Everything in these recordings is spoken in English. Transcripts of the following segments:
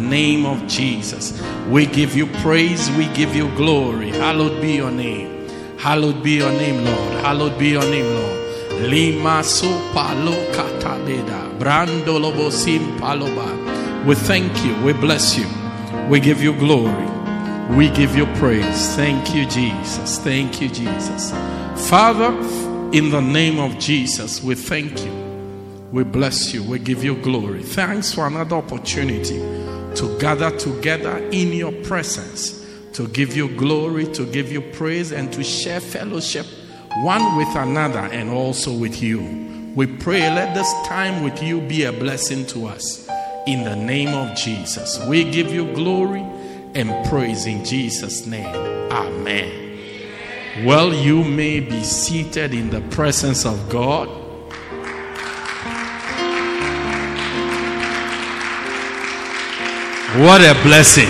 Name of Jesus. We give you praise, we give you glory. Hallowed be your name. Hallowed be your name, Lord. Hallowed be your name, Lord. Lima sopa lo katabeda. Brando lobo sim paloba. We thank you. We bless you. We give you glory. We give you praise. Thank you, Jesus. Thank you, Jesus. Father, in the name of Jesus, we thank you. We bless you. We give you glory. Thanks for another opportunity to gather together in your presence, to give you glory, to give you praise, and to share fellowship one with another and also with you. We pray, let this time with you be a blessing to us. In the name of Jesus, we give you glory and praise in Jesus' name. Amen. Well, you may be seated in the presence of God. What a blessing.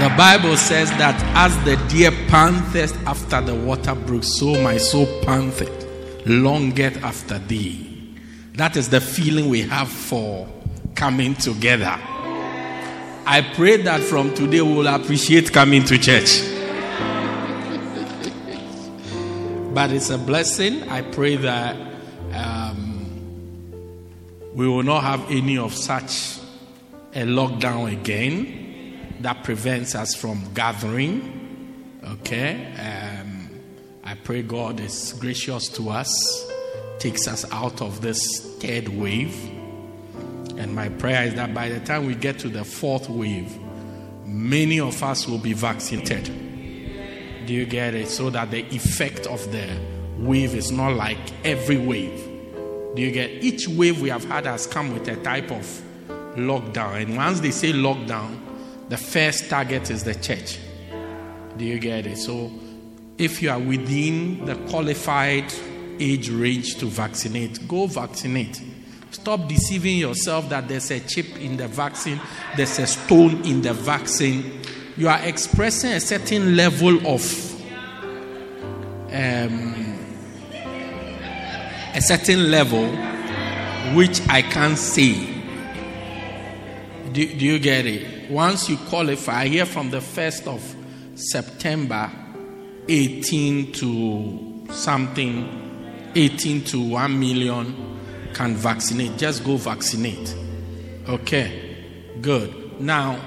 The Bible says that as the deer panteth after the water brook, so my soul panteth, longeth after thee. That is the feeling we have for coming together. I pray that from today we will appreciate coming to church. but it's a blessing. I pray that we will not have any of such a lockdown again that prevents us from gathering. Okay? Um, I pray God is gracious to us, takes us out of this third wave. And my prayer is that by the time we get to the fourth wave, many of us will be vaccinated. Do you get it? So that the effect of the wave is not like every wave. Do you get each wave we have had has come with a type of lockdown. And once they say lockdown, the first target is the church. Do you get it? So if you are within the qualified age range to vaccinate, go vaccinate. Stop deceiving yourself that there's a chip in the vaccine, there's a stone in the vaccine. You are expressing a certain level of um, a certain level which I can't say. Do, do you get it? Once you qualify, here from the 1st of September 18 to something, 18 to 1 million can vaccinate. Just go vaccinate. Okay, good. Now,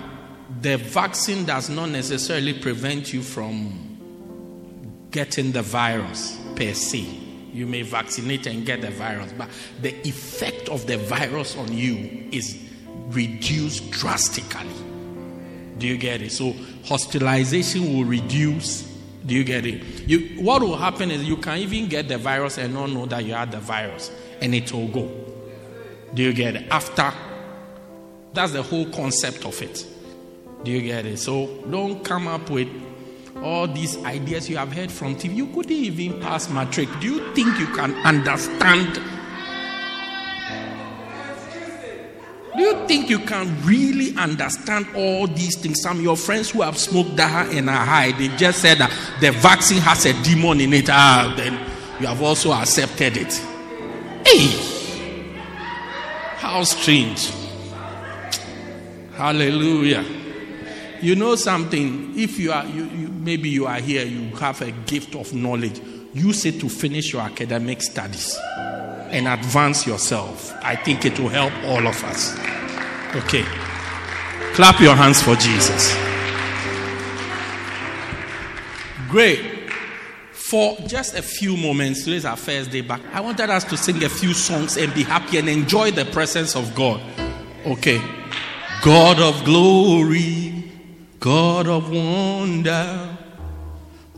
the vaccine does not necessarily prevent you from getting the virus per se. You may vaccinate and get the virus, but the effect of the virus on you is reduced drastically. Do you get it? So hospitalization will reduce. Do you get it? You, what will happen is you can even get the virus and not know that you had the virus, and it will go. Do you get it? After that's the whole concept of it. Do you get it? So don't come up with all these ideas you have heard from TV. You couldn't even pass matric. Do you think you can understand? Do you think you can really understand all these things? Some of your friends who have smoked dagga and high, they just said that the vaccine has a demon in it. Ah, then you have also accepted it. Hey, how strange! Hallelujah. You know something? If you are, you, you, maybe you are here, you have a gift of knowledge. Use it to finish your academic studies and advance yourself. I think it will help all of us. Okay. Clap your hands for Jesus. Great. For just a few moments, today's our first day back. I wanted us to sing a few songs and be happy and enjoy the presence of God. Okay. God of glory, God of wonder,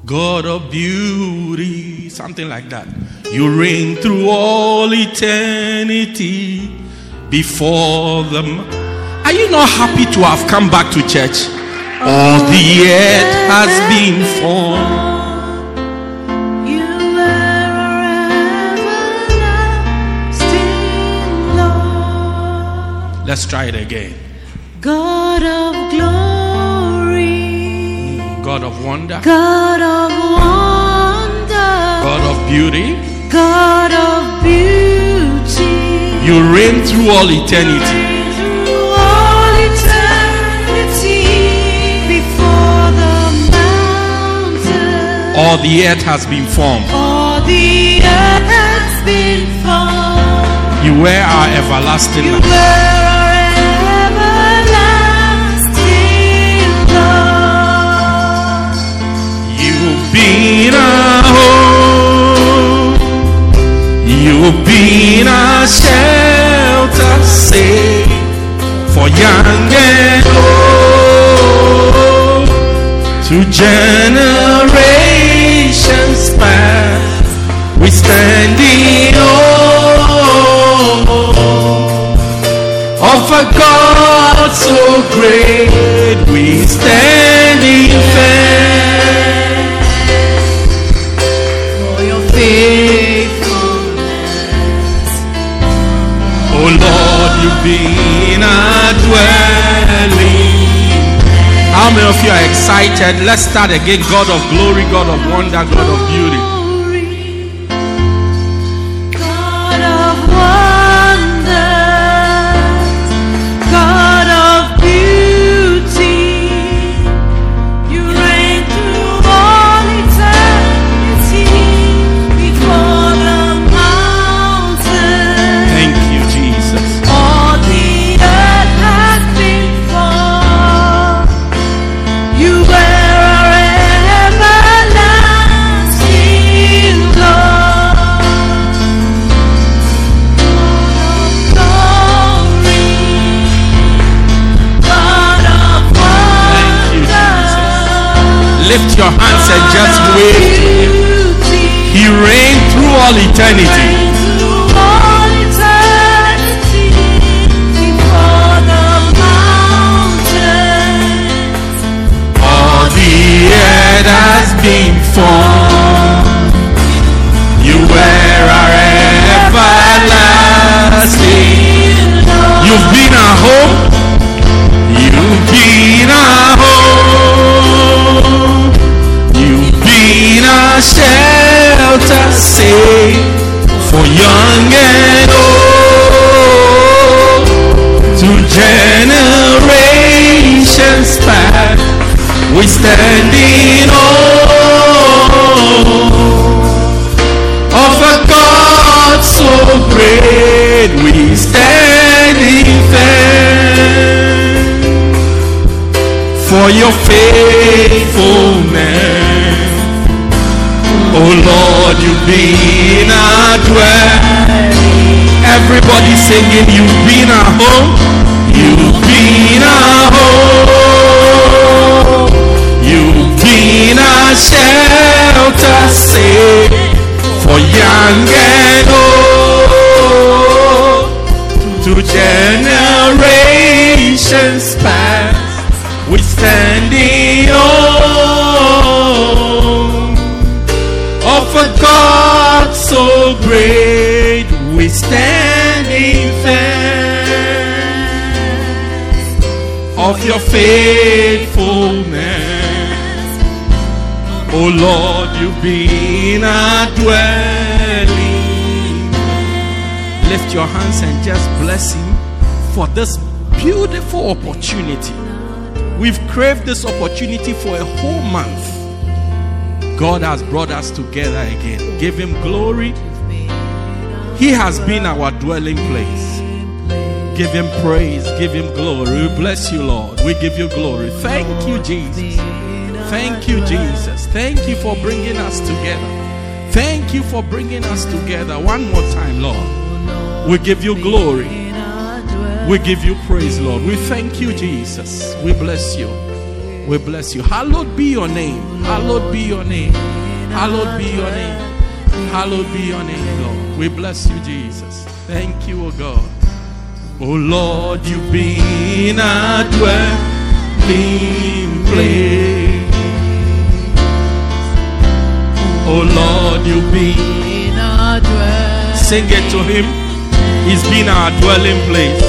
God of beauty, something like that. You reign through all eternity before them. Are you not happy to have come back to church? All the earth has been formed. You are everlasting Lord, Let's try it again. God of God of wonder, God of wonder, God of beauty, God of beauty. you reign through all eternity. Through all eternity, before the mountains, All the earth has been formed. all the earth has been formed. You were our everlasting light. Our home. You've been our shelter, safe for young and old. To generations past, we stand in awe of a God so great. We stand in faith. Faithfulness, Oh Lord, you've been our dwelling. How many of you are excited? Let's start again. God of glory, God of wonder, God of beauty. Lift your hands and just wave. He reigned through all eternity. All the earth has been formed. You were our everlasting. You've been our home. You've been our shelter, safe for young and old. To generations past, we stand in awe of a God so great. We stand in thanks for your faithfulness. Oh Lord, you've been our dwelling. Everybody singing, you've been our home. You've been our home. You've been our shelter, safe for young and old. To generations past, we stand in awe God so great. We stand in thanks of your faithfulness. Oh Lord, you've been our dwelling. Lift your hands and just bless Him for this beautiful opportunity. We've craved this opportunity for a whole month. God has brought us together again. Give Him glory. He has been our dwelling place. Give Him praise. Give Him glory. We bless you, Lord. We give you glory. Thank you, Jesus. Thank you, Jesus. Thank you for bringing us together. Thank you for bringing us together one more time, Lord. We give you glory. We give you praise, Lord. We thank you, Jesus. We bless you. We bless you. Hallowed be your name. Hallowed be your name. Hallowed be your name. Hallowed be your name, Lord. We bless you, Jesus. Thank you, O God. Oh Lord, you've been a dwelling place. Oh Lord, you've been Sing it to him. He's been our dwelling place.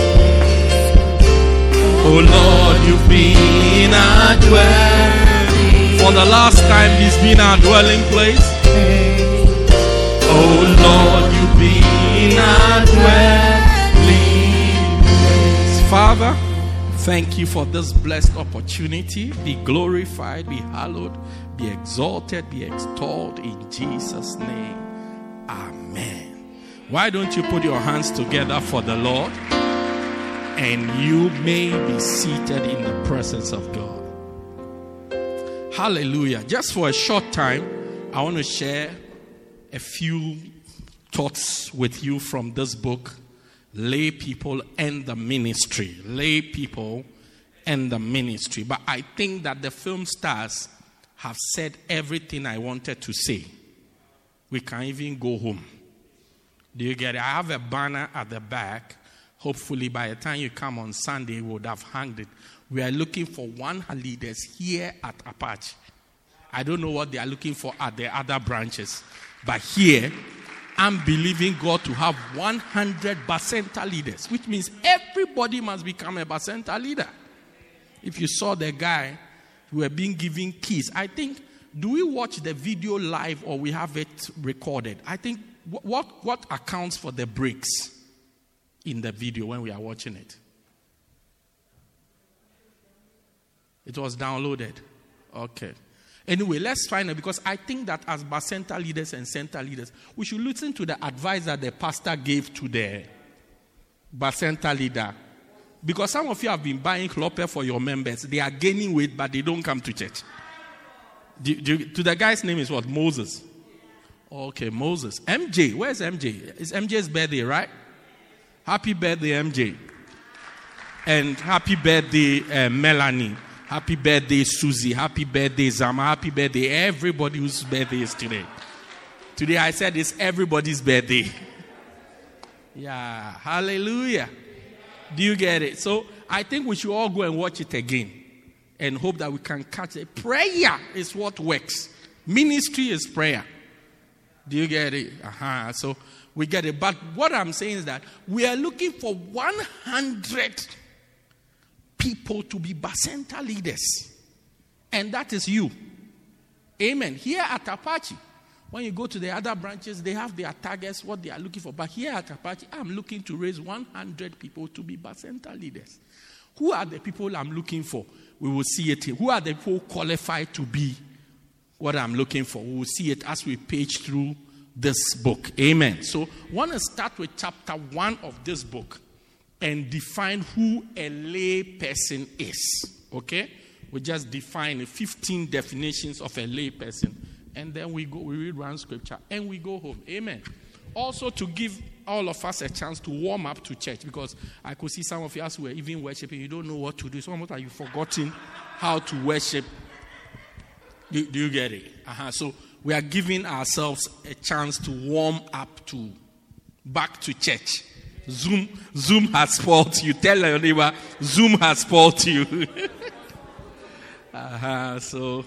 Oh Lord, you've been our dwelling. For the last time, He's been our dwelling place. Oh Lord, you've been our dwelling place. Father, thank you for this blessed opportunity. Be glorified, be hallowed, be exalted, be extolled in Jesus' name. Amen. Why don't you put your hands together for the Lord? And you may be seated in the presence of God. Hallelujah. Just for a short time, I want to share a few thoughts with you from this book, Lay People and the Ministry. Lay People and the Ministry. But I think that the film stars have said everything I wanted to say. We can even go home. Do you get it? I have a banner at the back. Hopefully, by the time you come on Sunday, we would have hung it. We are looking for one leaders here at Apache. I don't know what they are looking for at the other branches, but here, I'm believing God to have 100 Bacenta leaders, which means everybody must become a Bacenta leader. If you saw the guy who were being given keys, I think, do we watch the video live or we have it recorded? I think what, what accounts for the breaks in the video when we are watching it? It was downloaded. Okay. Anyway, let's find it because I think that as center leaders and center leaders, we should listen to the advice that the pastor gave to the center leader. Because some of you have been buying clopper for your members. They are gaining weight, but they don't come to church. Do, do, to the guy's name is what? Moses. Okay, Moses. MJ. Where's MJ? It's MJ's birthday, right? Happy birthday, MJ. And happy birthday, uh, Melanie. Happy birthday, Susie. Happy birthday, Zama. Happy birthday, everybody whose birthday is today. Today I said it's everybody's birthday. Yeah, hallelujah. Do you get it? So I think we should all go and watch it again and hope that we can catch it. Prayer is what works, ministry is prayer. Do you get it? Uh-huh. So we get it. But what I'm saying is that we are looking for 100 people to be Bacenta leaders. And that is you. Amen. Here at Apache, when you go to the other branches, they have their targets, what they are looking for. But here at Apache, I'm looking to raise 100 people to be Bacenta leaders. Who are the people I'm looking for? We will see it. Who are the people qualified to be what I'm looking for. We will see it as we page through this book. Amen. So, want to start with chapter one of this book and define who a lay person is. Okay? We just define 15 definitions of a lay person, and then we go, we read one scripture, and we go home. Amen. Also, to give all of us a chance to warm up to church because I could see some of you as were even worshiping, you don't know what to do. Some of you forgotten how to worship do, do you get it? Uh-huh. So we are giving ourselves a chance to warm up to back to church. Zoom, Zoom has spoiled you. Tell your neighbor, Zoom has spoiled you. uh-huh. So,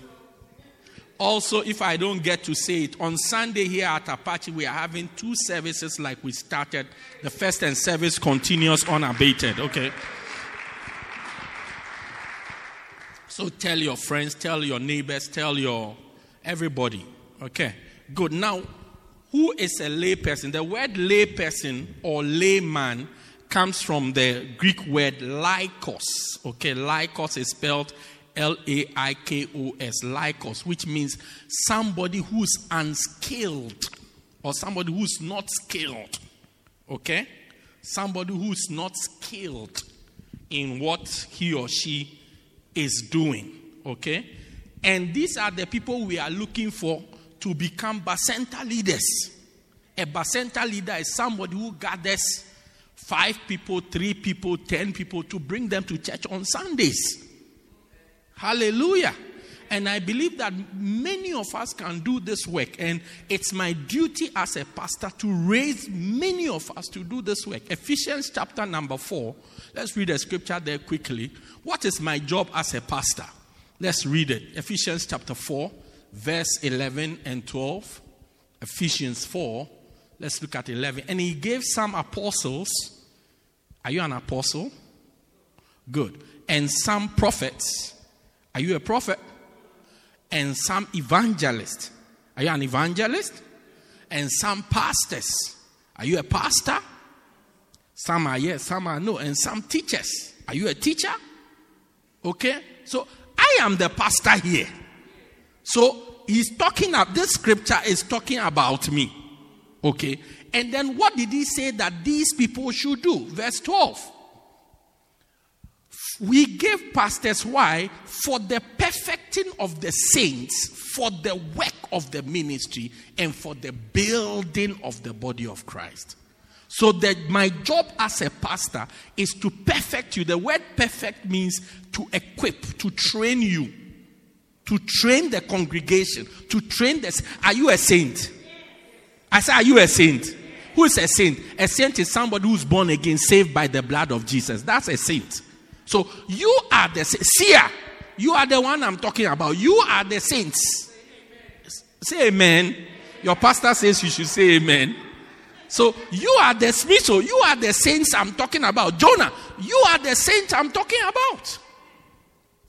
also, if I don't get to say it, on Sunday here at Apache, we are having two services like we started. The first and service continues unabated. Okay. So tell your friends, tell your neighbors, tell your everybody. Okay, good. Now, who is a layperson? The word layperson or layman comes from the Greek word laikos. Okay, laikos is spelled L A I K O S, laikos, which means somebody who's unskilled or somebody who's not skilled. Okay? Somebody who's not skilled in what he or she is doing. Okay? And these are the people we are looking for to become Bacenta leaders. A Bacenta leader is somebody who gathers five people, three people, ten people to bring them to church on Sundays. Hallelujah. And I believe that many of us can do this work. And it's my duty as a pastor to raise many of us to do this work. Ephesians chapter number 4. Let's read the scripture there quickly. What is my job as a pastor? Let's read it. Ephesians chapter 4, verse 11 and 12. Ephesians 4. Let's look at 11. And he gave some apostles. Are you an apostle? Good. And some prophets. Are you a prophet? and some evangelists. Are you an evangelist? And some pastors. Are you a pastor? Some are yes, some are no, and some teachers. Are you a teacher? Okay? So I am the pastor here. So he's talking about this scripture is talking about me. Okay? And then what did he say that these people should do? Verse 12 we gave pastors why? For the perfecting of the saints, for the work of the ministry, and for the building of the body of Christ. So that my job as a pastor is to perfect you. The word perfect means to equip, to train you, to train the congregation, to train this. Are you a saint? I say, Are you a saint? Who is a saint? A saint is somebody who's born again, saved by the blood of Jesus. That's a saint. So you are the seer. You are the one I'm talking about. You are the saints. Say amen. Your pastor says you should say amen. So you are the So You are the saints I'm talking about. Jonah, you are the saint I'm talking about.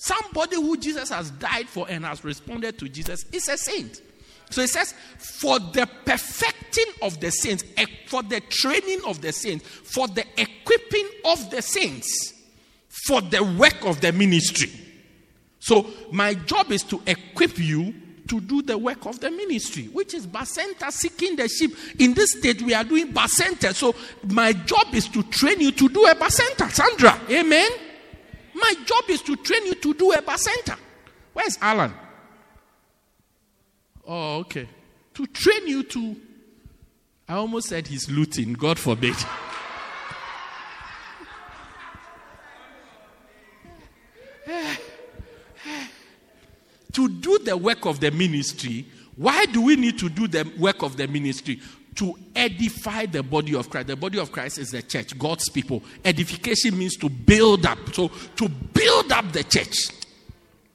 Somebody who Jesus has died for and has responded to Jesus is a saint. So it says, for the perfecting of the saints, for the training of the saints, for the equipping of the saints for the work of the ministry. So, my job is to equip you to do the work of the ministry, which is Bacenta seeking the sheep. In this state, we are doing Bacenta. So, my job is to train you to do a Bacenta. Sandra, amen? My job is to train you to do a Bacenta. Where's Alan? Oh, okay. To train you to. I almost said he's looting, God forbid. to do the work of the ministry, why do we need to do the work of the ministry? To edify the body of Christ. The body of Christ is the church, God's people. Edification means to build up. So, to build up the church.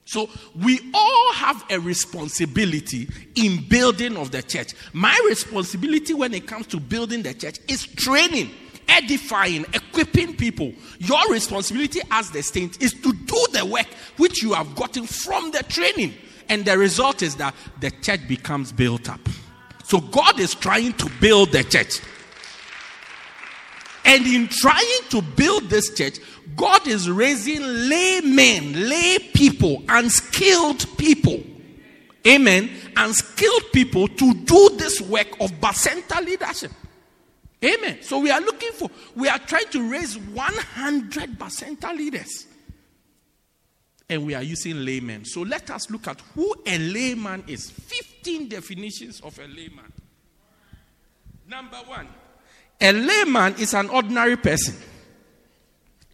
So, we all have a responsibility in building of the church. My responsibility when it comes to building the church is training edifying, equipping people. Your responsibility as the saint is to do the work which you have gotten from the training. And the result is that the church becomes built up. So God is trying to build the church. And in trying to build this church, God is raising laymen, lay people, unskilled people. Amen. Unskilled people to do this work of Bacenta leadership. Amen. So we are looking for, we are trying to raise 100 Bacenta leaders. And we are using laymen. So let us look at who a layman is. 15 definitions of a layman. Number one, a layman is an ordinary person.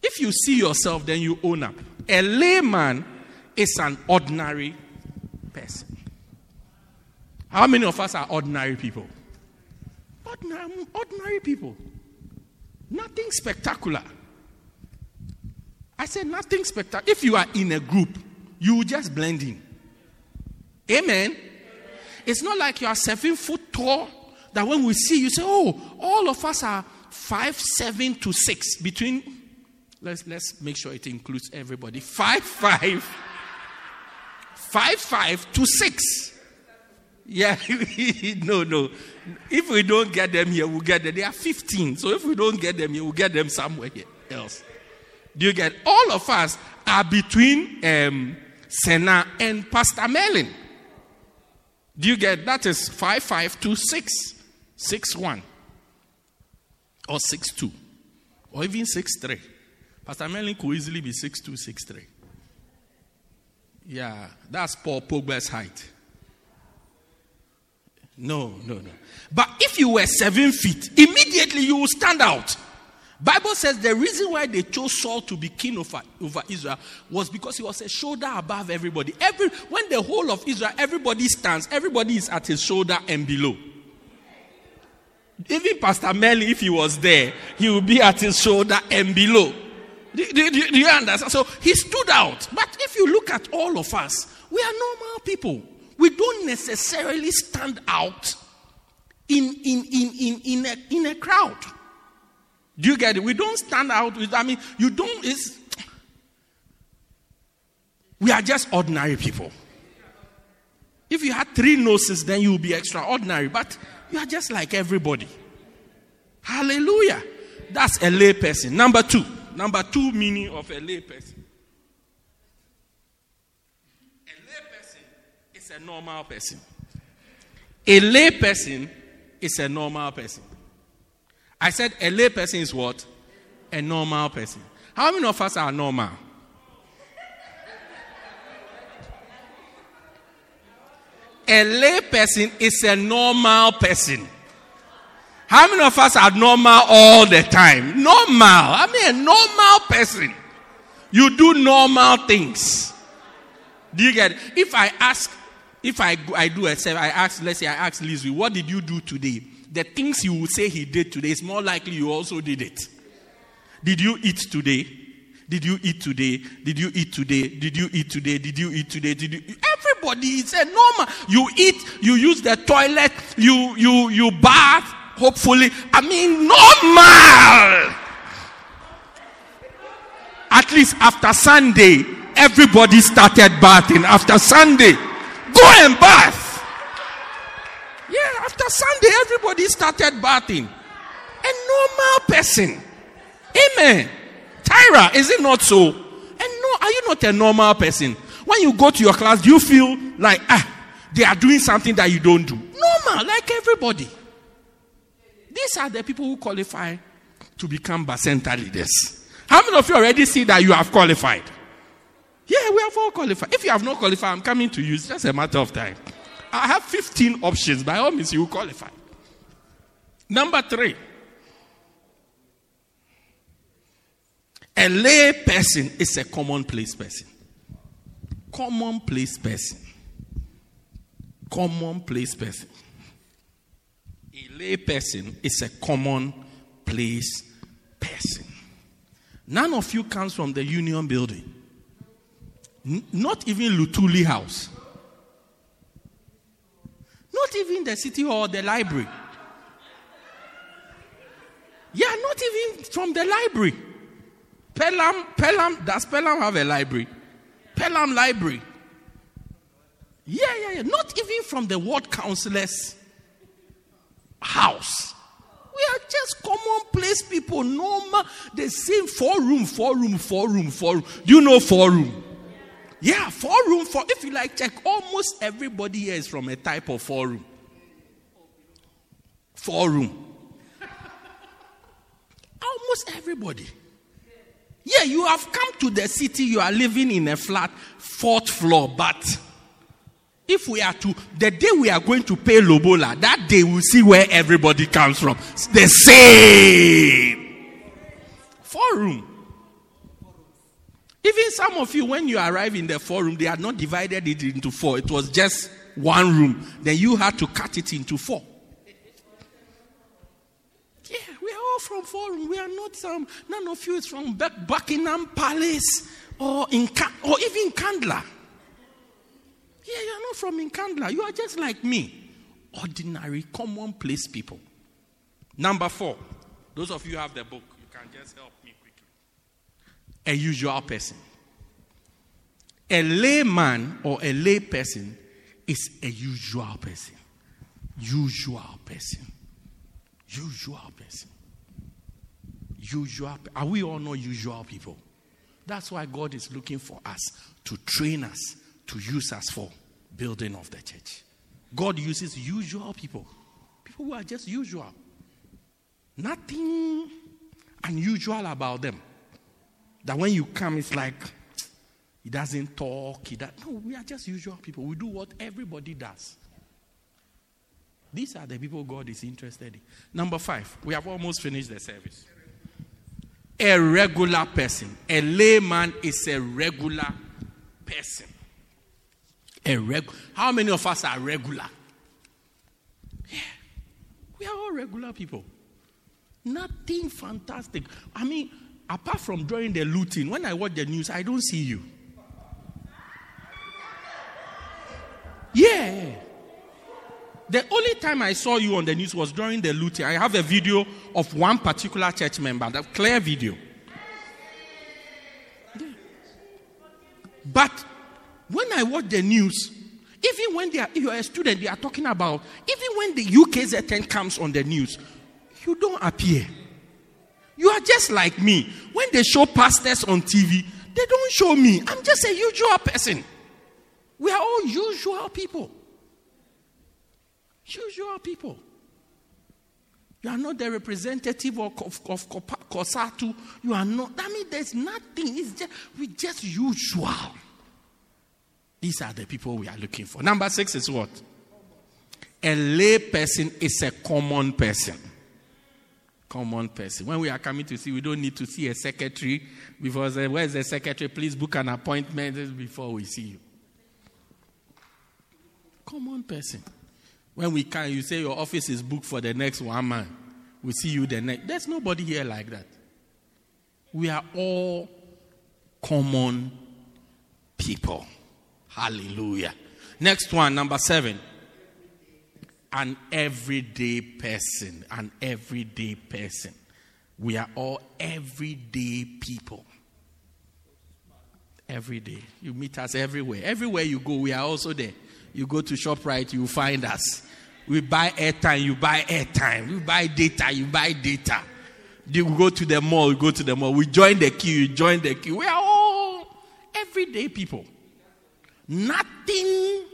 If you see yourself, then you own up. A layman is an ordinary person. How many of us are ordinary people? Ordinary, ordinary people. Nothing spectacular. I said nothing spectacular. If you are in a group, you just blend in. Amen. It's not like you are seven foot tall that when we see you say, oh, all of us are five, seven to six. Between, let's, let's make sure it includes everybody. Five, five, five, five to six. Yeah, no, no. If we don't get them here, we'll get them. They are 15. So if we don't get them here, we'll get them somewhere else. Do you get? All of us are between um, Sena and Pastor Merlin. Do you get? That is 5 5 to 6, 6 1. Or 6 2. Or even 6 3. Pastor Merlin could easily be 6 2, 6 3. Yeah, that's Paul Pogba's height. No, no, no. But if you were seven feet, immediately you will stand out. Bible says the reason why they chose Saul to be king over, over Israel was because he was a shoulder above everybody. Every when the whole of Israel, everybody stands, everybody is at his shoulder and below. Even Pastor Melly, if he was there, he would be at his shoulder and below. Do, do, do, you understand? So he stood out. But if you look at all of us, we are normal people. We don't necessarily stand out in, in, in, in, in, a, in a crowd. Do you get it? We don't stand out with, I mean, you don't, it's, we are just ordinary people. If you had three noses, then you would be extraordinary, but you are just like everybody. Hallelujah. That's a lay person. Number two. Number two meaning of a lay person. A lay person is a normal person. A lay person is a normal person. I said a lay person is what? A normal person. How many of us are normal? A lay person is a normal person. How many of us are normal all the time? Normal. I mean, a normal person. You do normal things. Do you get it? If I ask, if I, I do I ask, let's say I ask Lizzie, what did you do today? The things you will say he did today is more likely you also did it. Did you eat today? Did you eat today? Did you eat today? Did you eat today? Did you eat today? Did you? Everybody is a normal. You eat. You use the toilet. You you you bath. Hopefully, I mean normal. At least after Sunday, everybody started bathing. After Sunday, go and bath. After Sunday, everybody started bathing. A normal person. Amen. Tyra, is it not so? And no, are you not a normal person? When you go to your class, do you feel like ah, they are doing something that you don't do? Normal, like everybody. These are the people who qualify to become Bacenta leaders. How many of you already see that you have qualified? Yeah, we have all qualified. If you have not qualified, I'm coming to you. It's just a matter of time. I have 15 options. By all means, you will qualify. Number three. A lay person is a commonplace person. Commonplace person. Commonplace person. A lay person is a commonplace person. None of you comes from the Union Building. N- not even Luthuli House. Not even the City Hall, the library. Yeah, not even from the library. Pelham, Pelham, does Pelham have a library? Pelham Library. Yeah, yeah, yeah. Not even from the ward councillor's house. We are just commonplace people, normal. The same four room, four room, four room, four room. You know four room? Yeah, four room, four. If you like, check. Almost everybody here is from a type of four room. Four room. Almost everybody. Yeah, you have come to the city, you are living in a flat, fourth floor, but if we are to, the day we are going to pay Lobola, that day we'll see where everybody comes from. It's the same. Four room. Even some of you, when you arrive in the four room, they had not divided it into four. It was just one room. Then you had to cut it into four. Yeah, we are all from four room. We are not some, none of you is from Buck- Buckingham Palace or in or even Nkandla. Yeah, you are not from Nkandla. You are just like me. Ordinary, commonplace people. Number four. Those of you have the book, you can just help me quickly. A usual person. A layman or a lay person is a usual person. Usual person. Usual person. Usual. Are we all not usual people? That's why God is looking for us to train us, to use us for building of the church. God uses usual people, people who are just usual. Nothing unusual about them. That when you come, it's like he doesn't talk. He does, no, we are just usual people. We do what everybody does. These are the people God is interested in. Number five, we have almost finished the service. A regular person. A layman is a regular person. A reg- How many of us are regular? Yeah. We are all regular people. Nothing fantastic. I mean, apart from during the looting, when I watch the news, I don't see you. Yeah. The only time I saw you on the news was during the looting. I have a video of one particular church member, the clear video. But when I watch the news, even when they are, you're a student, they are talking about, even when the UKZN comes on the news, you don't appear. You are just like me. When they show pastors on TV, they don't show me. I'm just a usual person. We are all usual people. Usual people. You are not the representative of, of, of COSATU. You are not. I mean, there's nothing. It's just, we just usual. These are the people we are looking for. Number six is what? A lay person is a common person. Common person. When we are coming to see, we don't need to see a secretary because uh, where's the secretary? Please book an appointment before we see you. Common person. When we can, you say your office is booked for the next one month. We see you the next. There's nobody here like that. We are all common people. Hallelujah. Next one, number seven. An everyday person. An everyday person. We are all everyday people. Every day. You meet us everywhere. Everywhere you go, we are also there. You go to ShopRite, you find us. We buy airtime, you buy airtime. We buy data, you buy data. You go to the mall, you go to the mall. We join the queue, you join the queue. We are all everyday people. Nothing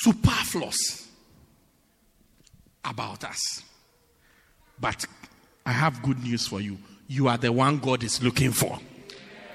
superfluous about us. But I have good news for you. You are the one God is looking for.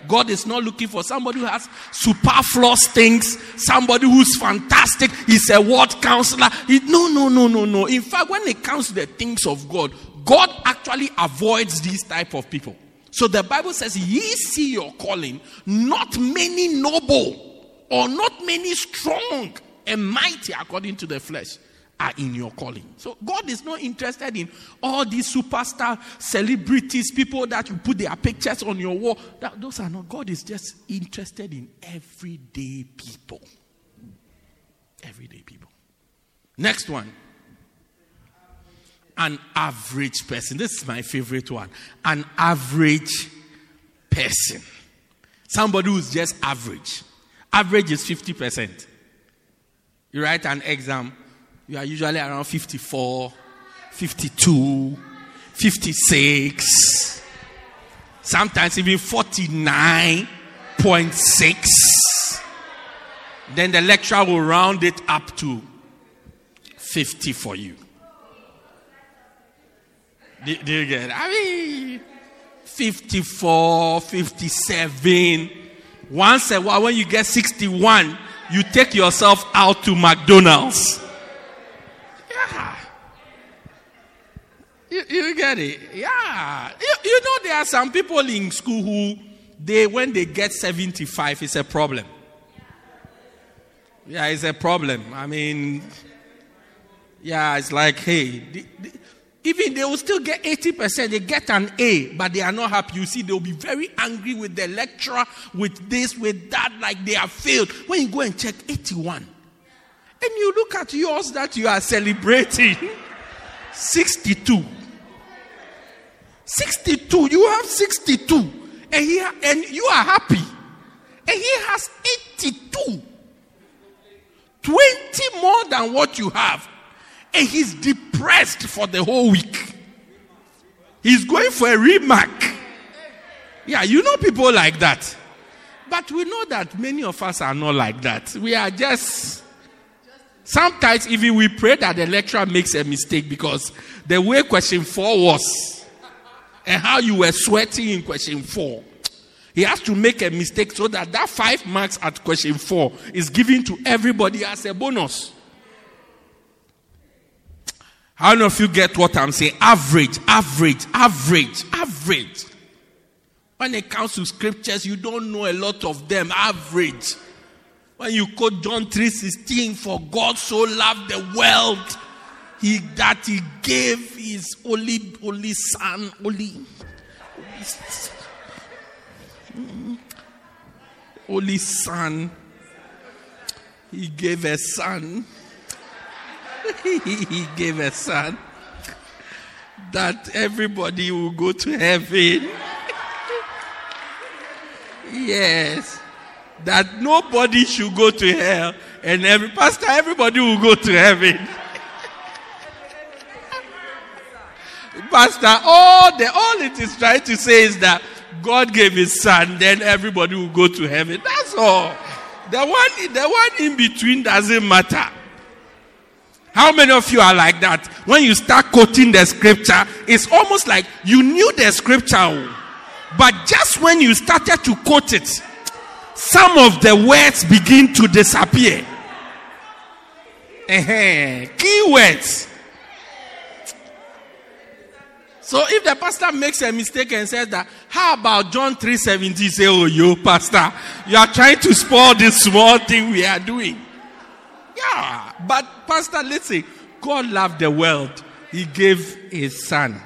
God is not looking for somebody who has superfluous things, somebody who's fantastic. He's a word counselor. He, no, no, no, no, no. In fact, when it comes to the things of God, God actually avoids these type of people. So the Bible says, Ye see your calling, not many noble or not many strong and mighty according to the flesh are in your calling. So God is not interested in all these superstar celebrities, people that you put their pictures on your wall. That, those are not. God is just interested in everyday people. Everyday people. Next one an average person. This is my favorite one. An average person. Somebody who's just average. Average is 50%. You write an exam, you are usually around 54, 52, 56, sometimes even 49.6. Then the lecturer will round it up to 50 for you. Do, do you get it? I mean, 54, 57. Once a while, when you get 61, you take yourself out to McDonald's. Yeah. You, you get it? Yeah. You, you know, there are some people in school who, they when they get 75, it's a problem. Yeah, it's a problem. I mean, yeah, it's like, hey, the, the, even they will still get 80%. They get an A, but they are not happy. You see, they'll be very angry with the lecturer, with this, with that, like they have failed. When you go and check 81, and you look at yours that you are celebrating 62. 62. You have 62. And, he and you are happy. And he has 82. 20 more than what you have and he's depressed for the whole week. He's going for a remark. Yeah, you know people like that. But we know that many of us are not like that. We are just. Sometimes even we pray that the lecturer makes a mistake because the way question four was and how you were sweating in question four. He has to make a mistake so that that five marks at question four is given to everybody as a bonus. How many of you get what I'm saying? Average, average, average, average. When it comes to scriptures, you don't know a lot of them. Average. When you quote John 3:16, for God so loved the world, he that he gave his only only son, only only son. He gave a son. he gave a son that everybody will go to heaven. yes. That nobody should go to hell and every pastor everybody will go to heaven. pastor all the all it is trying to say is that God gave his son then everybody will go to heaven. That's all. The one the one in between doesn't matter. How many of you are like that? When you start quoting the scripture, it's almost like you knew the scripture, but just when you started to quote it, some of the words begin to disappear. uh Key words. So if the pastor makes a mistake and says that, how about John 3:17? Say, oh, you pastor, you are trying to spoil this small thing we are doing. Yeah, but Pastor, listen, God loved the world. He gave his son.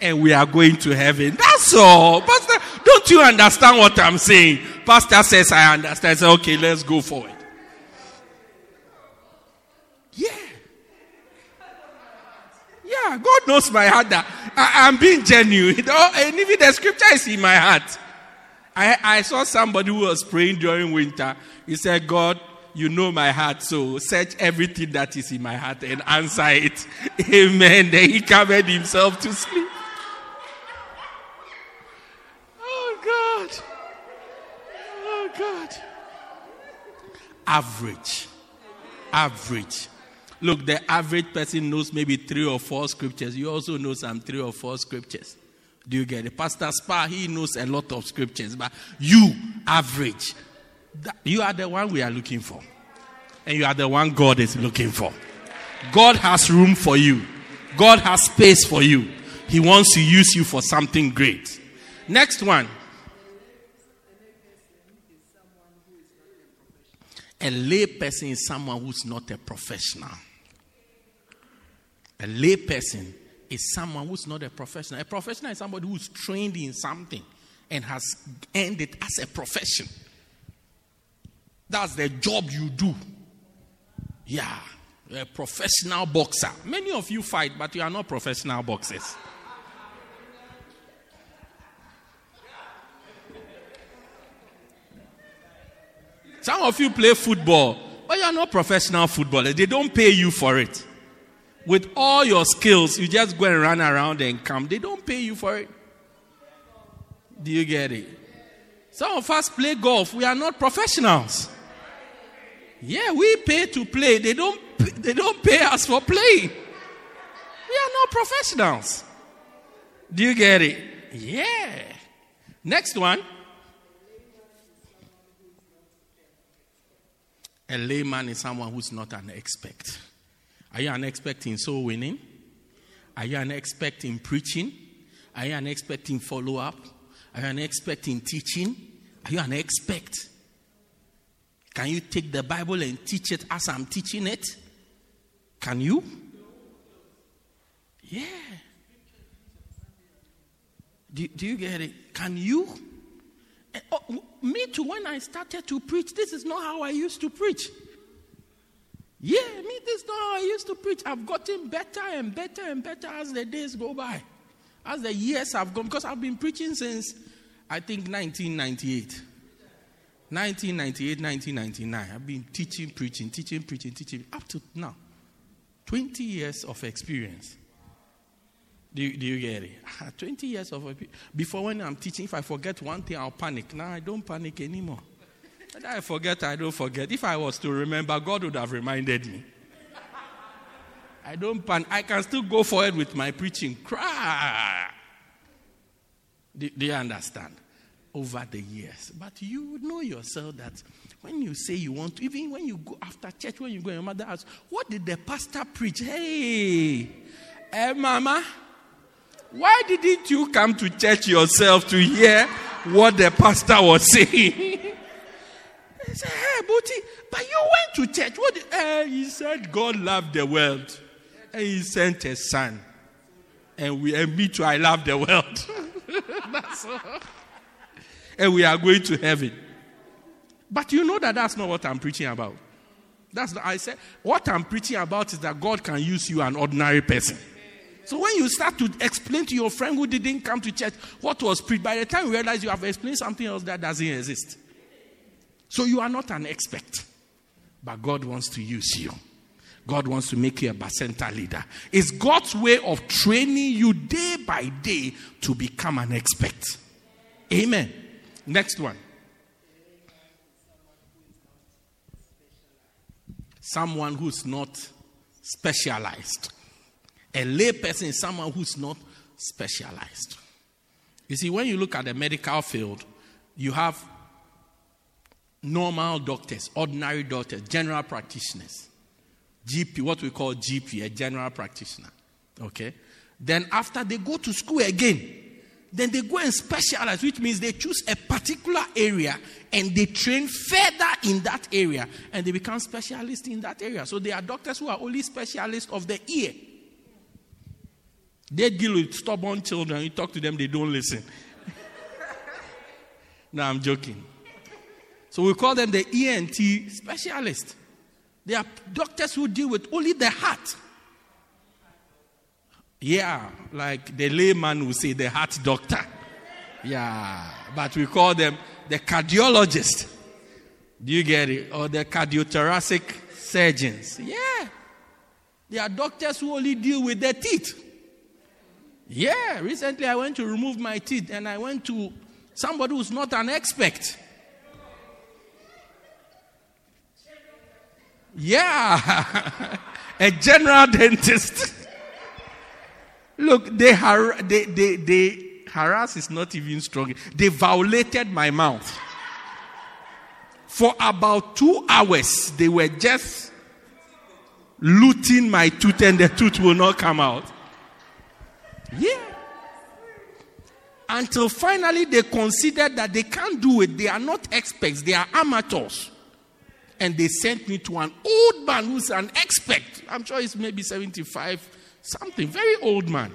And we are going to heaven. That's all. Pastor, don't you understand what I'm saying? Pastor says, I understand. I say, okay, let's go forward. Yeah. Yeah, God knows my heart that I, am being genuine. Oh, and even the scripture is in my heart. I, I saw somebody who was praying during winter. He said, God, you know my heart, so search everything that is in my heart and answer it. Amen. Then he covered himself to sleep. Oh God. Oh God. Average. Average. Look, the average person knows maybe three or four scriptures. You also know some three or four scriptures. Do you get it? Pastor Spa, he knows a lot of scriptures, but you, average, you are the one we are looking for. And you are the one God is looking for. God has room for you, God has space for you. He wants to use you for something great. Next one. A lay person is someone who's not a professional. A lay person is someone who's not a professional. A professional is somebody who's trained in something and has earned it as a profession. That's the job you do. Yeah, You're a professional boxer. Many of you fight, but you are not professional boxers. Some of you play football, but you are not professional footballers. They don't pay you for it. With all your skills, you just go and run around and come. They don't pay you for it. Do you get it? Some of us play golf. We are not professionals. Yeah, we pay to play. They don't, they don't pay us for playing. We are not professionals. Do you get it? Yeah. Next one. A layman is someone who's not an expert. Are you an expert in soul winning? Are you an expert in preaching? Are you an expert in follow up? Are you an expert in teaching? Are you an expert? Can you take the Bible and teach it as I'm teaching it? Can you? Yeah. Do, do you get it? Can you? Eh, oh, me too, when I started to preach, this is not how I used to preach. Yeah, me, this is not how I used to preach. I've gotten better and better and better as the days go by, as the years have gone, because I've been preaching since, I think, 1998. 1998, 1999. I've been teaching, preaching, teaching, preaching, teaching, up to now. 20 years of experience. Do you, do you get it? Ah, 20 years of Before when I'm teaching, if I forget one thing, I'll panic. Now I don't panic anymore. And I forget, I don't forget. If I was to remember, God would have reminded me. I don't panic. I can still go forward with my preaching. Cry. Do, do you understand? Over the years. But you know yourself that when you say you want to, even when you go after church, when you go, your mother asks, What did the pastor preach? Hey, hey, mama, why didn't you come to church yourself to hear what the pastor was saying? he said, Hey, Booty, but you went to church. What? Uh, he said, God loved the world and he sent a son. And, we, and me too, I love the world. That's all. And we are going to heaven. But you know that that's not what I'm preaching about. That's what I said what I'm preaching about is that God can use you an ordinary person. So when you start to explain to your friend who didn't come to church what was preached, by the time you realize you have explained something else that doesn't exist. So you are not an expert, but God wants to use you. God wants to make you a Bacenta leader. It's God's way of training you day by day to become an expert. Amen. Next one. Someone who's not specialized. A lay person is someone who's not specialized. You see, when you look at the medical field, you have normal doctors, ordinary doctors, general practitioners, GP, what we call GP, a general practitioner. Okay? Then after they go to school again, then they go and specialize, which means they choose a particular area and they train further in that area and they become specialists in that area. So they are doctors who are only specialists of the ear. They deal with stubborn children. You talk to them, they don't listen. no, I'm joking. So we call them the ENT specialist. They are doctors who deal with only the heart. Yeah, like the layman will say, the heart doctor. Yeah, but we call them the cardiologist. Do you get it? Or the cardiothoracic surgeons. Yeah. They are doctors who only deal with their teeth. Yeah, recently I went to remove my teeth and I went to somebody who's not an expert. Yeah, a general dentist. Look, they, har- they, they, they harass is not even strong. They violated my mouth. For about two hours, they were just looting my tooth and the tooth will not come out. Yeah. Until finally they considered that they can't do it. They are not experts, they are amateurs. And they sent me to an old man who's an expert. I'm sure he's maybe 75 something, very old man.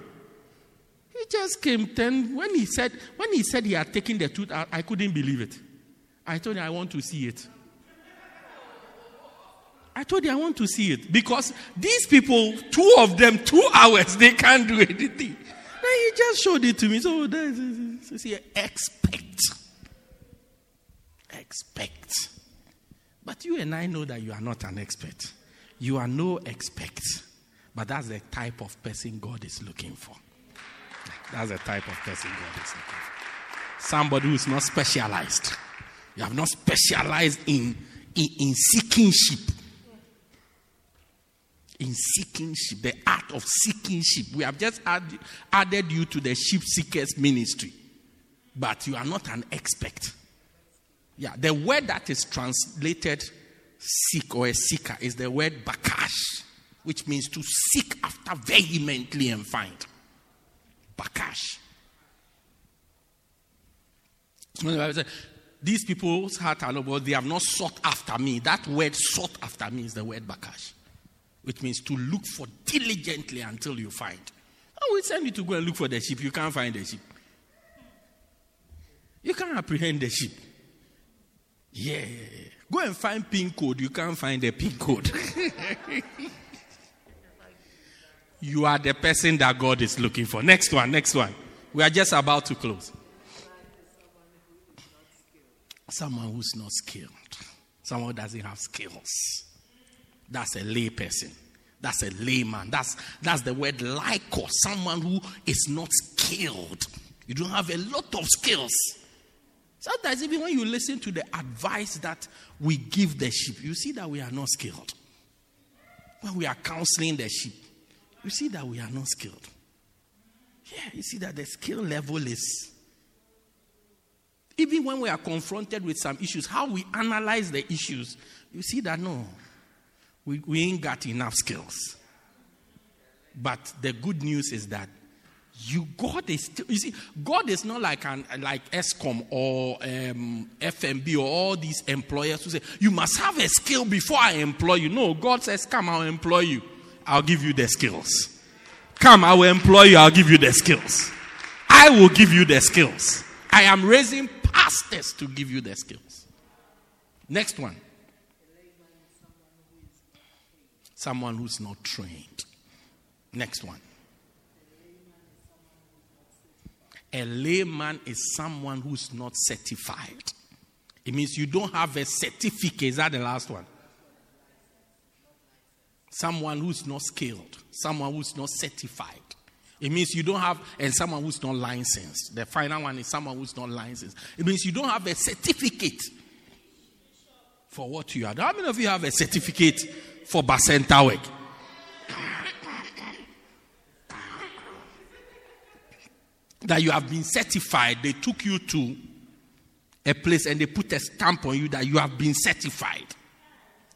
He just came ten when he said when he said he had taken the tooth out, I couldn't believe it. I told him I want to see it. I told you I want to see it because these people, two of them, two hours, they can't do anything. Then he just showed it to me. So there's see, expect, expect. But you and I know that you are not an expert. You are no expert. But that's the type of person God is looking for. That's the type of person God is looking for. Somebody who is not specialized. You have not specialized in, in, in seeking sheep. In seeking sheep, the art of seeking sheep. We have just add, added you to the sheep seekers ministry, but you are not an expert. Yeah, the word that is translated seek or a seeker is the word bakash which means to seek after vehemently and find. Bakash. These people's heart are not, they have not sought after me. That word sought after me is the word bakash, which means to look for diligently until you find. I will send you to go and look for the sheep. You can't find the sheep. You can't apprehend the sheep. Yeah. Go and find pin code. You can't find the pin code. you are the person that God is looking for. Next one, next one. We are just about to close. Someone who's not skilled, someone who doesn't have skills. That's a lay person. That's a layman. That's that's the word like or someone who is not skilled. You don't have a lot of skills. Sometimes even when you listen to the advice that we give the sheep, you see that we are not skilled. When we are counseling the sheep, you see that we are not skilled. Yeah, you see that the skill level is Even when we are confronted with some issues, how we analyze the issues, you see that no, we, we ain't got enough skills. But the good news is that you God is still, you see God is not like an like Eskom or um, FNB or all these employers who say you must have a skill before I employ you. No, God says, "Come, I'll employ you. I'll give you the skills. Come, I will employ you. I'll give you the skills. I will give you the skills. I am raising pastors to give you the skills." Next one. Someone who's not trained. Next one. A layman is someone who's not certified. It means you don't have a certificate. Is that the last one? Someone who's not skilled, someone who's not certified. It means you don't have, and someone who's not licensed. The final one is someone who's not licensed. It means you don't have a certificate for what you are. How many of you have a certificate for Bacenta work? that you have been certified, they took you to a place and they put a stamp on you that you have been certified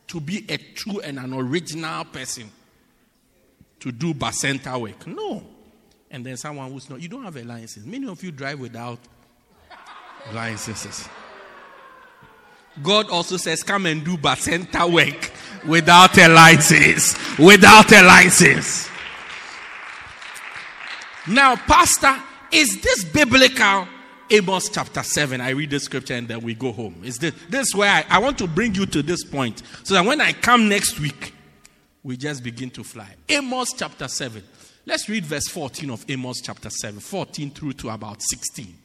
to be a true and an original person to do Bacenta work. No. And then someone who's not, you don't have a license. Many of you drive without licenses. God also says, come and do Bacenta work without a license. Without a license. Now, Pastor, is this biblical? Amos chapter 7. I read the scripture and then we go home. Is this, this is where I, I want to bring you to this point so that when I come next week, we just begin to fly. Amos chapter 7. Let's read verse 14 of Amos chapter 7, 14 through to about 16.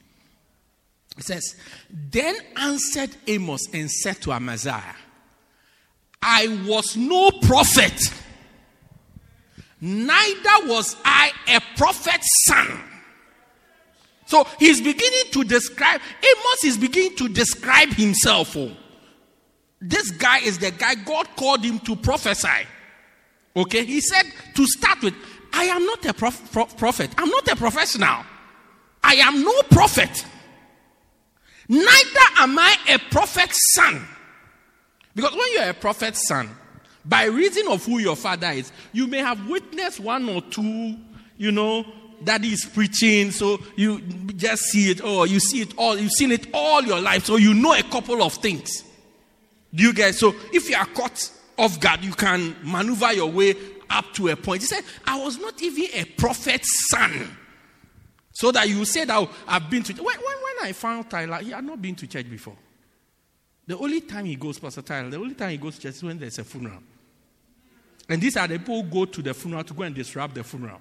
It says, Then answered Amos and said to Amaziah, I was no prophet, neither was I a prophet's son. So he's beginning to describe, Amos is beginning to describe himself. Oh. This guy is the guy God called him to prophesy. Okay, he said to start with, I am not a prof- pro- prophet, I'm not a professional, I am no prophet. Neither am I a prophet's son. Because when you're a prophet's son, by reason of who your father is, you may have witnessed one or two, you know, daddy is preaching, so you just see it, or you see it all, you've seen it all your life, so you know a couple of things. Do you guys? so if you are caught off guard, you can maneuver your way up to a point. He said, I was not even a prophet's son. So that you oh, I've been to when, when, when I found Tyler, he had not been to church before. The only time he goes, Pastor Tyler, the only time he goes to church is when there's a funeral. And these are the people who go to the funeral to go and disrupt the funeral.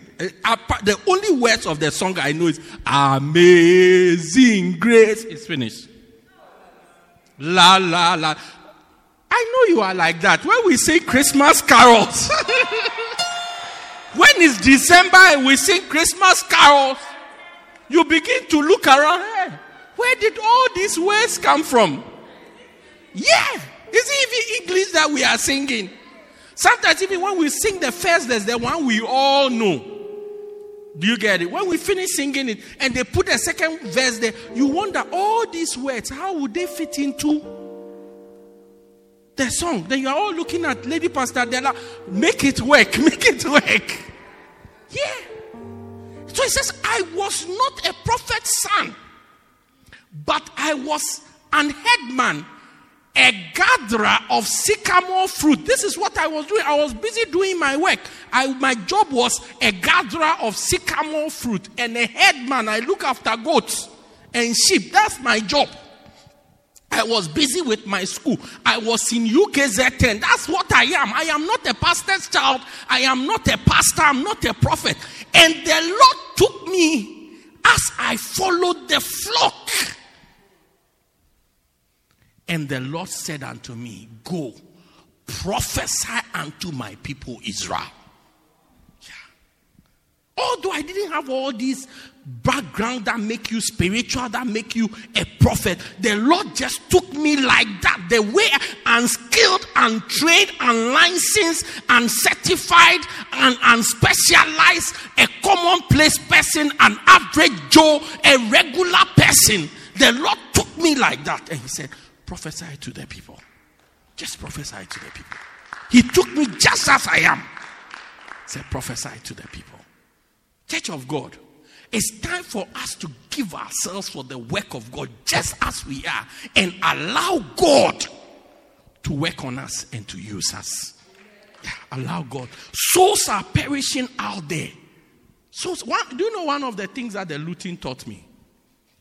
The only words of the song I know is Amazing Grace. It's finished. La la la. I know you are like that. When we sing Christmas carols, when it's December and we sing Christmas carols, you begin to look around. Hey, where did all these words come from? Yeah, is it even English that we are singing? Sometimes even when we sing the first, there's the one we all know. Do you get it? When we finish singing it and they put a second verse there, you wonder all these words, how would they fit into the song? Then you are all looking at Lady Pastor Della, make it work, make it work. Yeah. So he says, I was not a prophet's son, but I was an headman a gatherer of sycamore fruit. This is what I was doing. I was busy doing my work. I, my job was a gatherer of sycamore fruit and a headman. I look after goats and sheep. That's my job. I was busy with my school. I was in UKZN. That's what I am. I am not a pastor's child. I am not a pastor. I'm not a prophet. And the Lord took me as I followed the flock And the Lord said unto me, Go, prophesy unto my people Israel. Yeah. Although I didn't have all these background that make you spiritual, that make you a prophet, the Lord just took me like that. The way unskilled and trained and licensed and certified and, and specialized, a commonplace person, an average Joe, a regular person. The Lord took me like that. And He said, prophesy to the people. Just prophesy to the people. He took me just as I am. Said, prophesy to the people. Church of God. It's time for us to give ourselves for the work of God just as we are and allow God to work on us and to use us. Yeah, allow God. Souls are perishing out there. So, one, do you know one of the things that the looting taught me?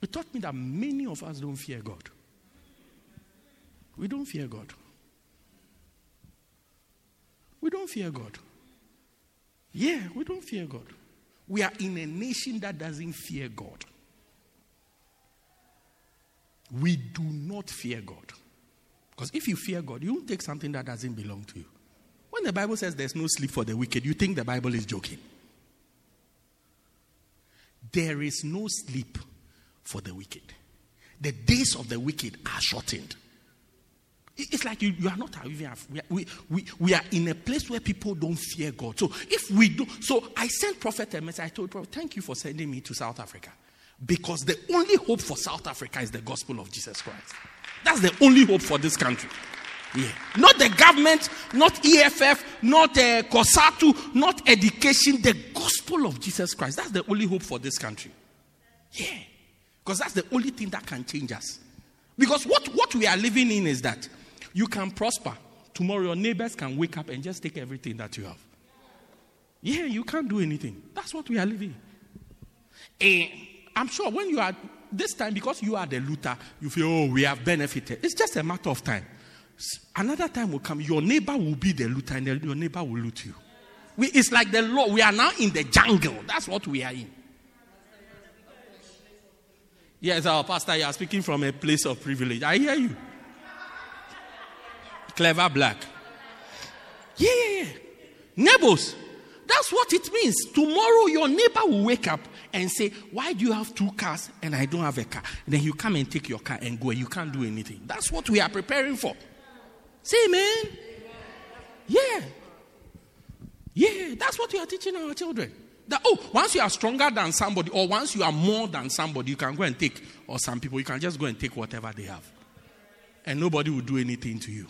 It taught me that many of us don't fear God. We don't fear God. We don't fear God. Yeah, we don't fear God. We are in a nation that doesn't fear God. We do not fear God. Because if you fear God, you won't take something that doesn't belong to you. When the Bible says there's no sleep for the wicked, you think the Bible is joking. There is no sleep for the wicked. The days of the wicked are shortened. It's like you, you are not even, we, we, we are in a place where people don't fear God. So if we do, so I sent Prophet a message. I told Prophet, thank you for sending me to South Africa. Because the only hope for South Africa is the gospel of Jesus Christ. That's the only hope for this country. Yeah. Not the government, not EFF, not uh, COSATU, not education, the gospel of Jesus Christ. That's the only hope for this country. Yeah. Because that's the only thing that can change us. Because what, what we are living in is that you can prosper. Tomorrow, your neighbors can wake up and just take everything that you have. Yeah, you can't do anything. That's what we are living. And I'm sure when you are this time, because you are the looter, you feel, oh, we have benefited. It's just a matter of time. Another time will come, your neighbor will be the looter, and your neighbor will loot you. We, it's like the law. We are now in the jungle. That's what we are in. Yes, our pastor, you are speaking from a place of privilege. I hear you. Clever black. Yeah, yeah, yeah. Neighbors. That's what it means. Tomorrow, your neighbor will wake up and say, Why do you have two cars and I don't have a car? And then you come and take your car and go, and you can't do anything. That's what we are preparing for. Say, man. Yeah. Yeah, that's what we are teaching our children. That, oh, once you are stronger than somebody, or once you are more than somebody, you can go and take, or some people, you can just go and take whatever they have. And nobody will do anything to you.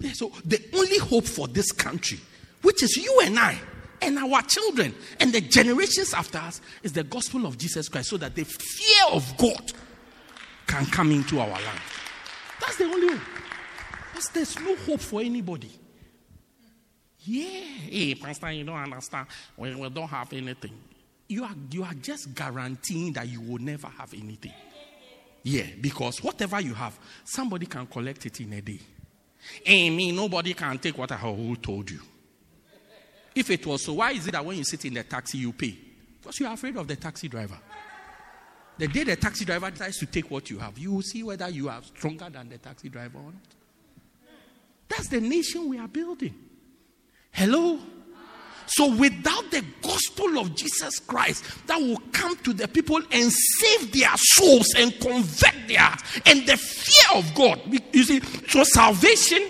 Yeah, so the only hope for this country, which is you and I, and our children, and the generations after us, is the gospel of Jesus Christ, so that the fear of God can come into our land. That's the only hope. Because there's no hope for anybody. Yeah, hey, Pastor, you don't understand. We, we don't have anything. You are, you are just guaranteeing that you will never have anything. Yeah, because whatever you have, somebody can collect it in a day. And me, nobody can take what I have told you. If it was so, why is it that when you sit in the taxi, you pay? Because you are afraid of the taxi driver. The day the taxi driver decides to take what you have, you will see whether you are stronger than the taxi driver or not. That's the nation we are building. Hello? So, without the gospel of Jesus Christ that will come to the people and save their souls and convert their hearts, and the fear of God, you see, so salvation,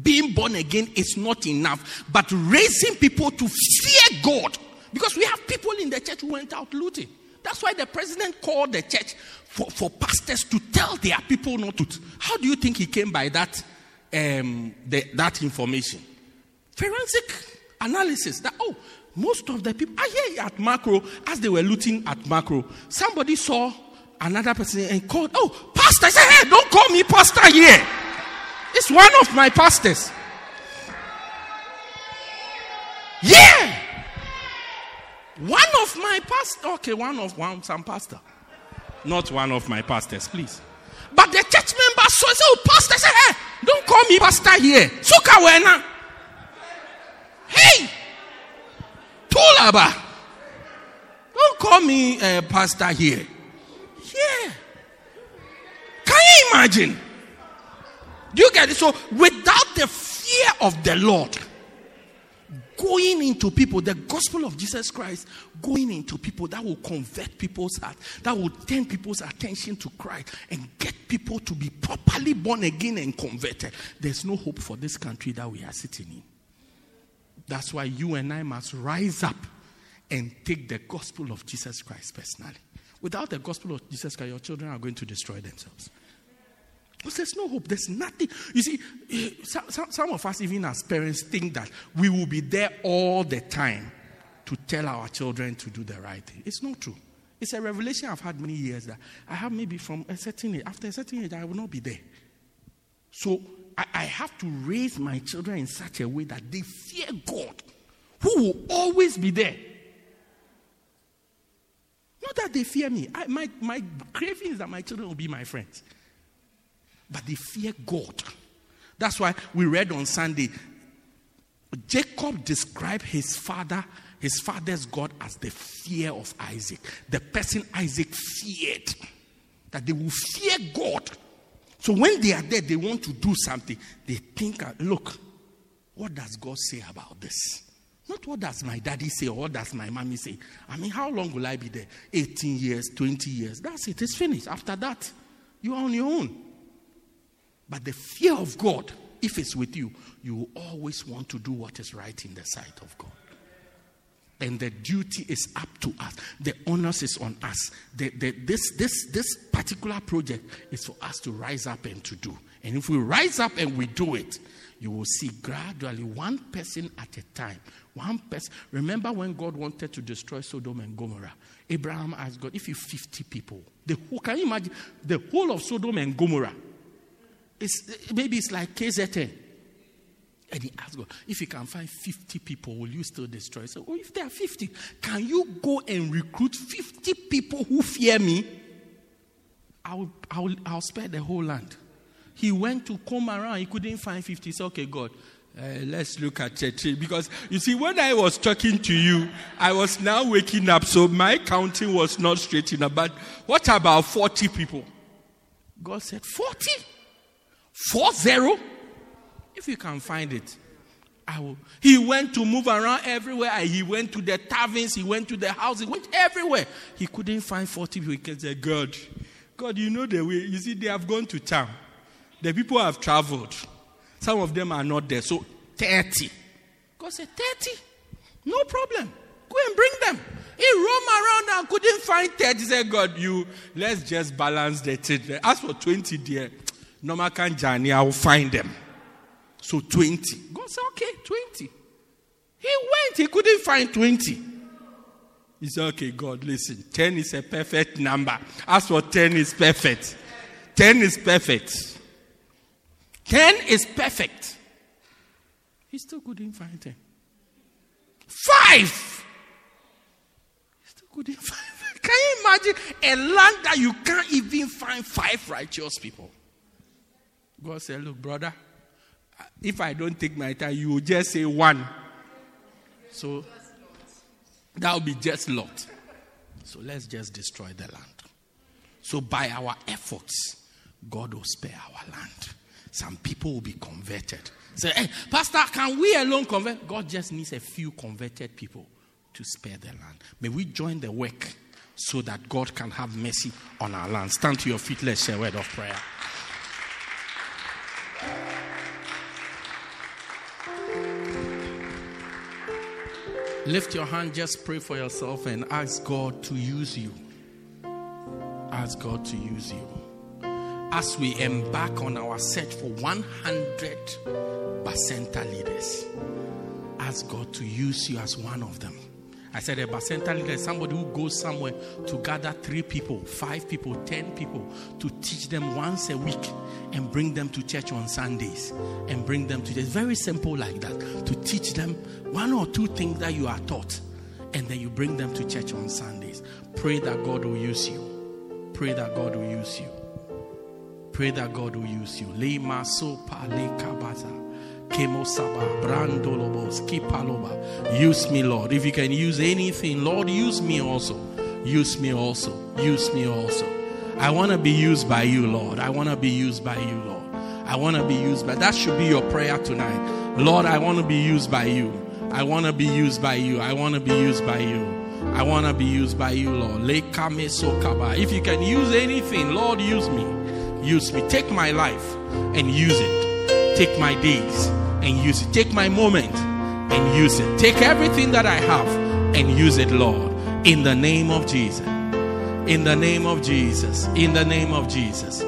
being born again is not enough, but raising people to fear God. Because we have people in the church who went out looting. That's why the president called the church for, for pastors to tell their people not to. How do you think he came by that, um, the, that information? Forensic analysis that, oh, most of the people, I hear at Makro, as they were looting at Makro, somebody saw another person and called, oh, pastor. I said, hey, don't call me pastor here. It's one of my pastors. Yeah. One of my pastors. Okay, one of one, some pastor. Not one of my pastors, please. But the church member saw, said, oh, pastor. I said, hey, don't call me pastor here. Suka wena. Hey! Tulaba! Don't call me a pastor here. Yeah. Can you imagine? Do you get it? So, without the fear of the Lord, going into people, the gospel of Jesus Christ, going into people that will convert people's hearts, that will turn people's attention to Christ and get people to be properly born again and converted. There's no hope for this country that we are sitting in. That's why you and I must rise up and take the gospel of Jesus Christ personally. Without the gospel of Jesus Christ, your children are going to destroy themselves. Because there's no hope. There's nothing. You see, eh, some, some of us, even as parents, think that we will be there all the time to tell our children to do the right thing. It's not true. It's a revelation I've had many years that I have maybe from a certain age, after a certain age, I will not be there. So I, I have to raise my children in such a way that they fear God, who will always be there. Not that they fear me. I, my, my craving is that my children will be my friends but they fear God. That's why we read on Sunday Jacob described his father, his father's God, as the fear of Isaac. The person Isaac feared. That they will fear God. So when they are there, they want to do something. They think, uh, look, what does God say about this? Not what does my daddy say or what does my mommy say. I mean, how long will I be there? 18 years, 20 years. That's it. It's finished. After that, you are on your own. But the fear of God, if it's with you, you always want to do what is right in the sight of God. And the duty is up to us. The onus is on us. The, the, this, this, this particular project is for us to rise up and to do. And if we rise up and we do it, you will see gradually one person at a time. One person. Remember when God wanted to destroy Sodom and Gomorrah? Abraham asked God, if you 50 people, the whole, can you imagine the whole of Sodom and Gomorrah? It's, maybe it's like KZN. And he asked God, if you can find 50 people, will you still destroy? So, oh, if there are 50, can you go and recruit 50 people who fear me? I'll, I'll, I'll spare the whole land. He went to come around, he couldn't find 50. He said, okay, God, uh, let's look at church. Because you see, when I was talking to you, I was now waking up, so my counting was not straight enough. But what about 40 people? God said, 40? Four zero? If you can find it, I will. He went to move around everywhere. He went to the taverns. He went to the houses. He went everywhere. He couldn't find 40 people. He said, God, God, you know the way. You see, they have gone to town. The people have traveled. Some of them are not there. So 30. God said, 30? No problem. Go and bring them. He roamed around and couldn't find 30. He said, God, you, let's just balance the thing. As for 20 there, normal can journey, I will find them. So 20. God said, okay, 20. He went, he couldn't find 20. He said, okay, God, listen, 10 is a perfect number. As for 10 is perfect. 10 is perfect. 10 is perfect. He still couldn't find 10. Five! He still couldn't find Can you imagine a land that you can't even find five righteous people? God said, Look, brother, if I don't take my time, you will just say one. So that will be just Lot. So let's just destroy the land. So by our efforts, God will spare our land. Some people will be converted. Say, hey, Pastor, can we alone convert? God just needs a few converted people to spare the land. May we join the work so that God can have mercy on our land. Stand to your feet. Let's share a word of prayer. Lift your hand, just pray for yourself and ask God to use you. Ask God to use you. As we embark on our search for 100 Bacenta leaders, ask God to use you as one of them. I said eh, a Bacenta leader is somebody who goes somewhere to gather three people, five people, ten people to teach them once a week and bring them to church on Sundays and bring them to church. Very simple like that. To teach them one or two things that you are taught and then you bring them to church on Sundays. Pray that God will use you. Pray that God will use you. Pray that God will use you. Lema so pale kabaza. Use me, Lord. If you can use anything, Lord, use me also. Use me also. Use me also. I want to be used by you, Lord. I want to be used by you, Lord. I want to be used by. That should be your prayer tonight. Lord, I want to be used by you. I want to be used by you. I want to be used by you. I want to be used by you, Lord. If you can use anything, Lord, use me. Use me. Take my life and use it. Take my days and use it. Take my moment and use it. Take everything that I have and use it, Lord. In the name of Jesus. In the name of Jesus. In the name of Jesus.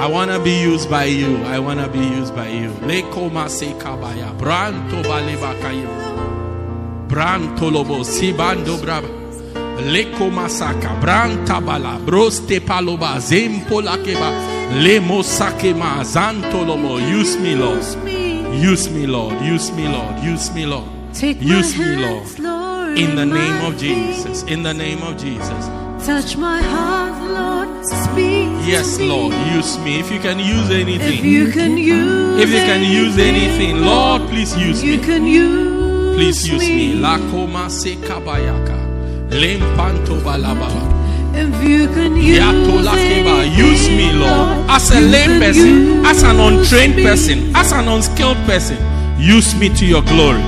I want to be used by you. I want to be used by you. Lekoma se kabaya. Branto baleba kayo. Branto lobo sibando braba. Leko masaka. Branta bala. Broste paloba. Zempo lakeba. Lemo sakema. Zanto lobo. Use me, Lord. Lord. Use me, Lord. Use me, Lord. Take Use me, hands, Lord. Lord, In the name of Jesus. In the name of Jesus. Touch my heart, Lord. Speak. Yes, to me. Lord. Use me. If you can use If anything. you can use If you can use anything, Lord, please use you me. can use Please use me. La koma se kabayaka. Lempanto balabala. If you can use Yato la. Use me, Lord. As a lame person, as an untrained person, as an unskilled person, use me to your glory.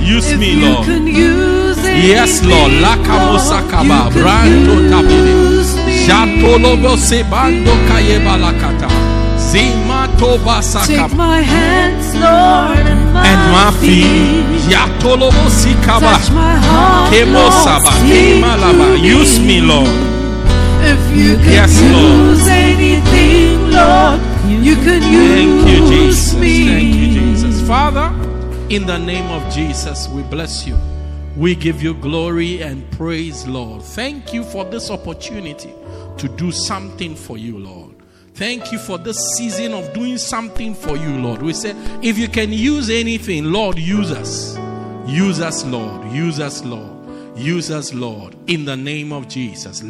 Use me, Lord. Yes, Lord. anything, Lakamosa Lord, kaba. you can Branto me. Jatolobo sebando kayeba lakata. Zimato Take my hands, Lord, and my, feet. Yatolobo sikaba. Touch my heart, Kemo Lord, saba. speak Kemalaba. Use me, Lord. If you can Yes, Lord. use anything, Lord, you can Thank you, Jesus. me. Thank you, Jesus. Father, in the name of Jesus, we bless you. We give you glory and praise, Lord. Thank you for this opportunity to do something for you, Lord. Thank you for this season of doing something for you, Lord. We say, if you can use anything, Lord, use us. Use us, Lord. Use us, Lord. Use us, Lord, in the name of Jesus.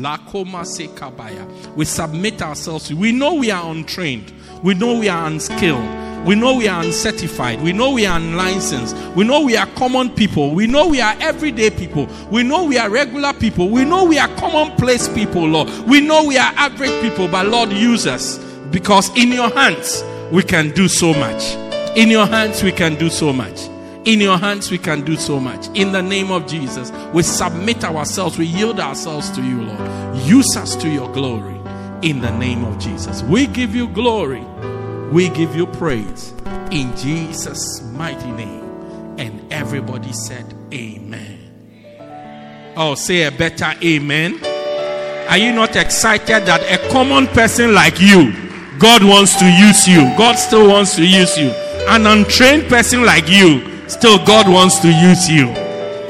We submit ourselves. We know we are untrained. We know we are unskilled. We know we are uncertified. We know we are unlicensed. We know we are common people. We know we are everyday people. We know we are regular people. We know we are commonplace people, Lord. We know we are average people, but Lord, use us because in your hands we can do so much. In your hands we can do so much. In your hands, we can do so much. In the name of Jesus, we submit ourselves, we yield ourselves to you, Lord. Use us to your glory. In the name of Jesus, we give you glory, we give you praise. In Jesus' mighty name. And everybody said, Amen. Oh, say a better Amen. Are you not excited that a common person like you, God wants to use you? God still wants to use you. An untrained person like you, still God wants to use you.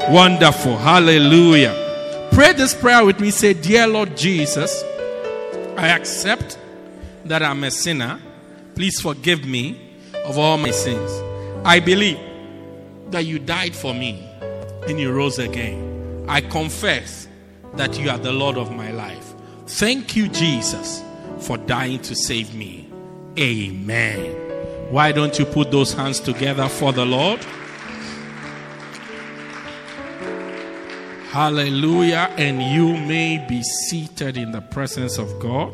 Wonderful. Hallelujah. Pray this prayer with me. Say, Dear Lord Jesus, I accept that I'm a sinner. Please forgive me of all my sins. I believe that you died for me and you rose again. I confess that you are the Lord of my life. Thank you, Jesus, for dying to save me. Amen. Why don't you put those hands together for the Lord? Hallelujah. And you may be seated in the presence of God.